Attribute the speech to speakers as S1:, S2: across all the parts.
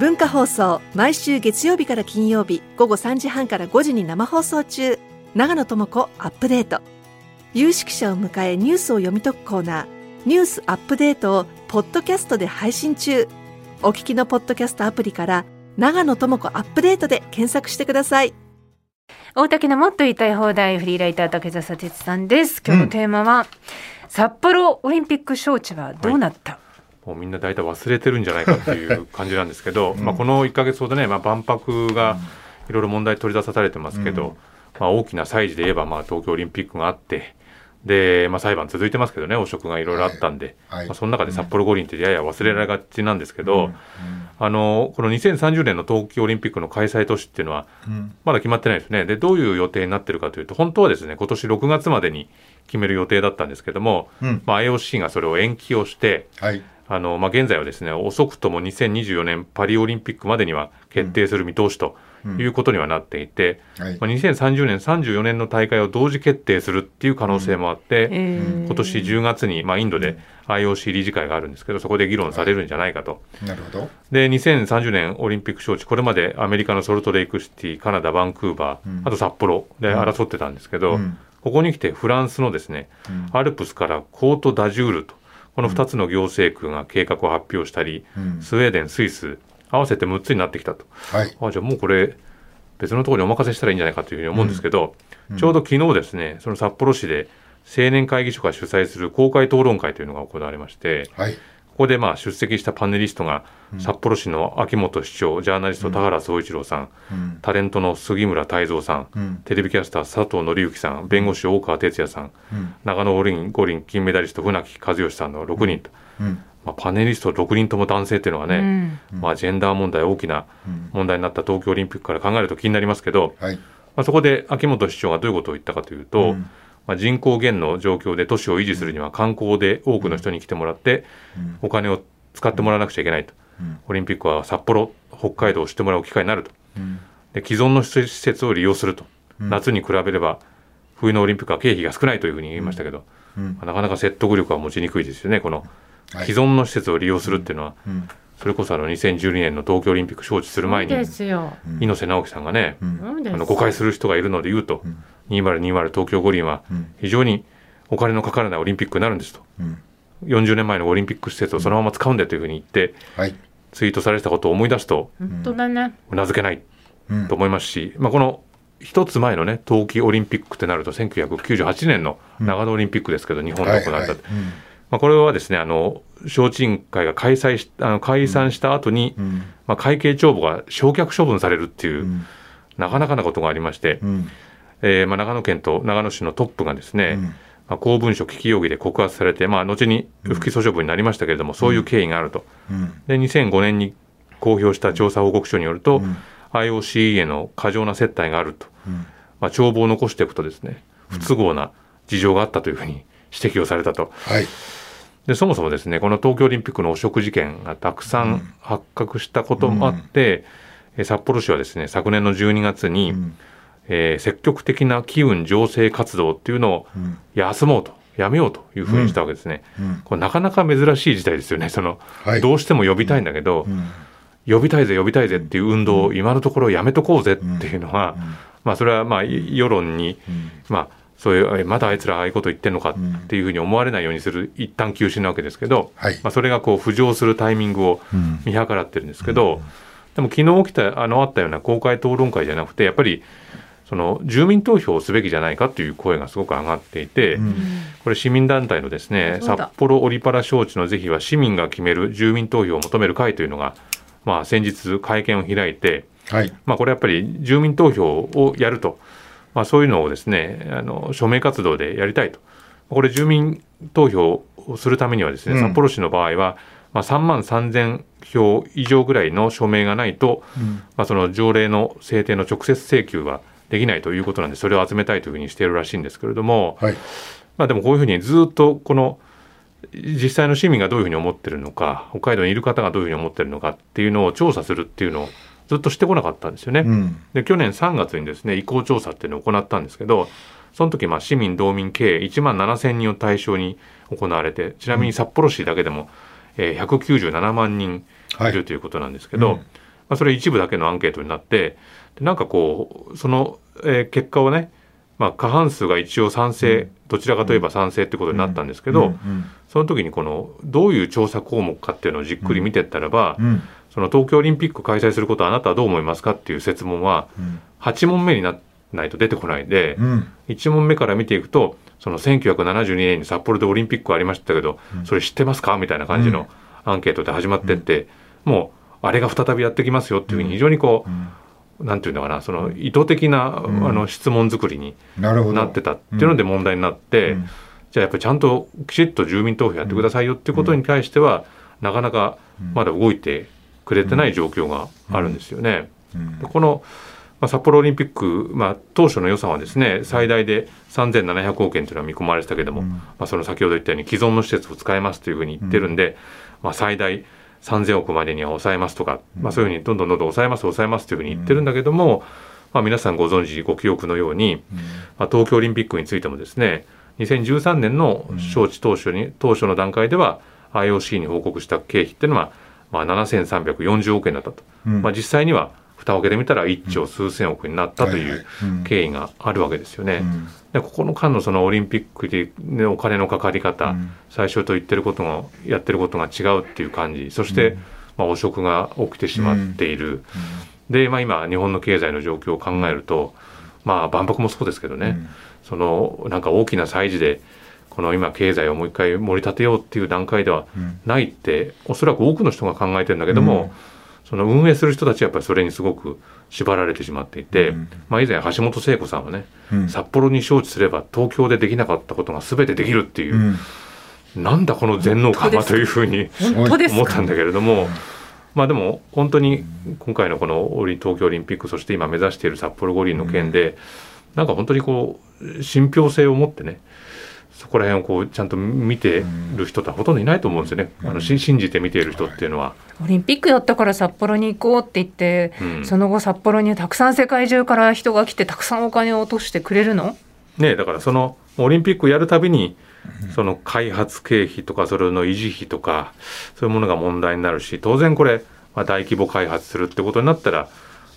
S1: 文化放送毎週月曜日から金曜日午後3時半から5時に生放送中。長野智子アップデート。有識者を迎えニュースを読み解くコーナー。ニュースアップデートをポッドキャストで配信中。お聞きのポッドキャストアプリから長野智子アップデートで検索してください。
S2: 大竹のもっと言いたい放題フリーライター竹澤哲さんです。今日のテーマは、うん、札幌オリンピック招致はどうなった、はい
S3: もうみんな大体忘れてるんじゃないかっていう感じなんですけど、うん、まあ、この1か月ほどね、まあ、万博がいろいろ問題取り出されてますけど、うん、まあ、大きな祭事で言えばまあ東京オリンピックがあってで、まあ、裁判続いてますけどね汚職がいろいろあったんで、はい。はい、まあ、その中で札幌五輪ってやや忘れられがちなんですけど、うん、あのこの2030年の冬季オリンピックの開催都市っていうのはまだ決まってないですね。でどういう予定になってるかというと本当はですね今年6月までに決める予定だったんですけども、うん、まあ、IOC がそれを延期をして、はい。あのまあ、現在はですね遅くとも2024年パリオリンピックまでには決定する見通しということにはなっていて、うんはい、まあ、2030年、34年の大会を同時決定するっていう可能性もあって、うん、今年10月に、まあ、インドで IOC 理事会があるんですけど、そこで議論されるんじゃないかと。
S4: なるほど。
S3: で2030年オリンピック招致、これまでアメリカのソルトレイクシティ、カナダ、バンクーバー、うん、あと札幌で争ってたんですけど、ここに来てフランスのですね、アルプスからコート・ダジュールとこの2つの行政区が計画を発表したり、うん、スウェーデン、スイス、合わせて6つになってきたと、はい、あじゃあもうこれ、別のところにお任せしたらいいんじゃないかというふうに思うんですけど、うん、ちょうど昨日ですね、その札幌市で青年会議所が主催する公開討論会というのが行われまして、はい、ここでまあ出席したパネリストが、札幌市の秋元市長、ジャーナリスト田原総一郎さん、うん、タレントの杉村太蔵さん、うん、テレビキャスター佐藤紀之さん、弁護士大川哲也さん、うん、長野五輪五輪金メダリスト船木和義さんの6人と、まあ、パネリスト6人とも男性っていうのはね、まあ、ジェンダー問題大きな問題になった東京オリンピックから考えると気になりますけど、はい、まあ、そこで秋元市長がどういうことを言ったかというと、まあ、人口減の状況で都市を維持するには観光で多くの人に来てもらってお金を使ってもらわなくちゃいけないと、うん、オリンピックは札幌北海道を知ってもらう機会になると、うん、で既存の施設を利用すると、うん、夏に比べれば冬のオリンピックは経費が少ないというふうに言いましたけど、なかなか説得力は持ちにくいですよねこの既存の施設を利用するっていうのは、それこそあの2012年の東京オリンピック招致する前に猪瀬直樹さんがね、あの誤解する人がいるので言うと、2020東京五輪は非常にお金のかからないオリンピックになるんですと。40年前のオリンピック施設をそのまま使うんだというふうに言って、はい、ツイートされたことを思い出すと、本当だね、うなずけないと思いますし、まあ、この一つ前のね冬季オリンピックってなると1998年の長野オリンピックですけど、日本で行われた、まあ、これはですねあの招致委員会が開催しあの解散した後に、うん、まあ、会計帳簿が焼却処分されるっていう、うん、なかなかなことがありまして、うん、えー、まあ、長野県と長野市のトップがですね、まあ、公文書危機容疑で告発されて、まあ、後に不起訴処分になりましたけれども、うん、そういう経緯があると、うん、で2005年に公表した調査報告書によると、うん、IOC への過剰な接待があると、まあ、帳簿を残していくとですね不都合な事情があったというふうに指摘をされたと。はいでそもそもですねこの東京オリンピックの汚職事件がたくさん発覚したこともあって、うん、札幌市はですね昨年の12月に、うん。えー、積極的な機運醸成活動っていうのを休もうと。やめようというふうにしたわけですね、うん、これなかなか珍しい事態ですよね。その、はい、どうしても呼びたいんだけど、うん、呼びたいぜ呼びたいぜっていう運動を今のところやめとこうぜっていうのは、まあ、それはまあ世論に、まあ、そういうまだあいつらああいうこと言ってんのかっていうふうに思われないようにする一旦休止なわけですけど、はい、まあ、それがこう浮上するタイミングを見計らってるんですけど、でも昨日起きたあのあったような公開討論会じゃなくてやっぱりその住民投票をすべきじゃないかという声がすごく上がっていて、うん、これ市民団体のですね札幌オリパラ招致の是非は市民が決める住民投票を求める会というのが、まあ、先日会見を開いて、はい、まあ、これやっぱり住民投票をやると、まあ、そういうのをですねあの署名活動でやりたいと。これ住民投票をするためにはですね、うん、札幌市の場合はまあ、3万3000票以上ぐらいの署名がないと、うん、まあ、その条例の制定の直接請求はできないということなんでそれを集めたいというふうにしているらしいんですけれども、はい、まあ、でもこういうふうにずっとこの実際の市民がどういうふうに思ってるのか北海道にいる方がどういうふうに思ってるのかっていうのを調査するっていうのをずっとしてこなかったんですよね。うん、で去年3月にですね意向調査っていうのを行ったんですけどその時まあ市民道民計1万7,000人を対象に行われてちなみに札幌市だけでも、えー、197万人い。るということなんですけど、はいうん。まあ、それ一部だけのアンケートになってなんかこうその、えー、結果をね、まあ、過半数が一応賛成、どちらかといえば賛成ってことになったんですけど、その時にこのどういう調査項目かっていうのをじっくり見てったらば、その東京オリンピック開催することはあなたはどう思いますかっていう設問は8問目になないと出てこないで、うん、1問目から見ていくとその1972年に札幌でオリンピックありましたけど、それ知ってますかみたいな感じのアンケートで始まってって、もうあれが再びやってきますよっていうふうに非常にこう、なんていうのかなその意図的な、あの質問作りになってたっていうので問題になって、じゃあやっぱりちゃんときちっと住民投票やってくださいよっていうことに対しては、なかなかまだ動いてくれてない状況があるんですよね。このまあ、札幌オリンピック、まあ、当初の予算はですね最大で3700億円というのは見込まれてたけども、うん、まあ、その先ほど言ったように既存の施設を使えますというふうに言ってるんで、うん、まあ、最大3000億までには抑えますとか、まあ、そういうふうにどんどんどんどん抑えます抑えますというふうに言ってるんだけども、まあ、皆さんご存知ご記憶のように、まあ、東京オリンピックについてもですね2013年の招致当初に当初の段階では IOC に報告した経費っていうのは、まあ、7340億円だったと、まあ、実際には蓋を開けてみたら1兆数千億になったという経緯があるわけですよね。でここの間のそのオリンピックで、ね、お金のかかり方、最初と言ってることがやってることが違うっていう感じ。そして、まあ、汚職が起きてしまっている。で、まあ、今日本の経済の状況を考えると、まあ、万博もそうですけどね、そのなんか大きな催事でこの今経済をもう一回盛り立てようっていう段階ではないって、おそらく多くの人が考えてるんだけども、その運営する人たちはやっぱりそれにすごく縛られてしまっていて、うん、まあ、以前橋本聖子さんはね、うん、札幌に招致すれば東京でできなかったことが全てできるっていう、うん、なんだこの全能感はというふうに思ったんだけれども。まあでも本当に今回のこの東京オリンピックそして今目指している札幌五輪の件で、なんか本当にこう信憑性を持ってねそこら辺をこうちゃんと見てる人ってほとんどいないと思うんですよね、あの信じて見ている人っていうのは。
S2: オリンピックやったから札幌に行こうって言って、うん、その後札幌にたくさん世界中から人が来てたくさんお金を落としてくれるの？
S3: ねだからそのオリンピックやるたびにその開発経費とかそれの維持費とかそういうものが問題になるし当然これ、まあ、大規模開発するってことになったら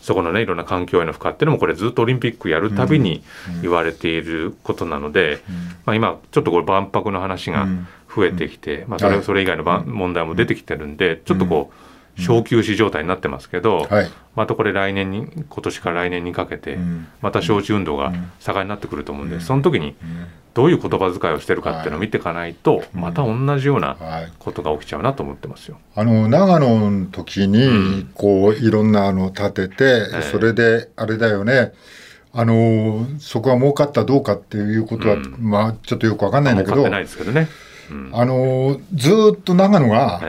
S3: そこのねいろんな環境への負荷っていうのもこれずっとオリンピックやるたびに言われていることなので、まあ、今ちょっとこれ万博の話が増えてきて、まあ、それそれ以外の問題も出てきてるんでちょっとこう小休止状態になってますけど、またこれ来年に今年から来年にかけてまた招致運動が盛んになってくると思うんでその時にどういう言葉遣いをしてるかっていうのを見ていかないと、また同じようなことが起きちゃうなと思ってますよ。
S4: あの長野の時にこういろんなあの立てて、それであれだよね。あのそこが儲かったどうかっていうことは、まあちょっとよくわかんないんだけど、
S3: ないですけどね。
S4: あのずっと長野が、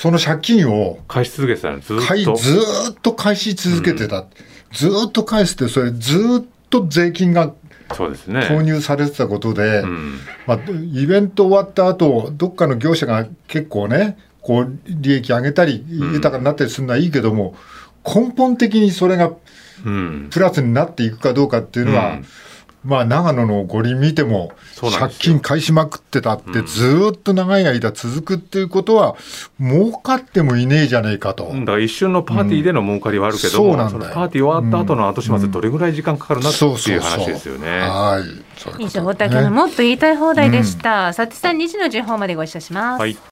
S4: その借金を
S3: 返し続けてたず
S4: っと。ずっと返し続けてた、ずっと返してそれずっと税金がそうですね、投入されてたことで、うん、まあ、イベント終わった後どっかの業者が結構ねこう利益上げたり豊かになったりするのはいいけども、うん、根本的にそれがプラスになっていくかどうかっていうのは、うんまあ、長野の五輪見ても、借金返しまくってたって、ずっと長い間続くっていうことは、儲かってもいねえじゃねえかと。
S3: だから一瞬のパーティーでの儲かりはあるけども、うん、そのパーティー終わった後の後始末、どれぐらい時間かかるなっていう話ですよね。はい。
S2: 以上、竹のもっと言いたい放題でした。さてさん、2時の時報までご一緒します。はい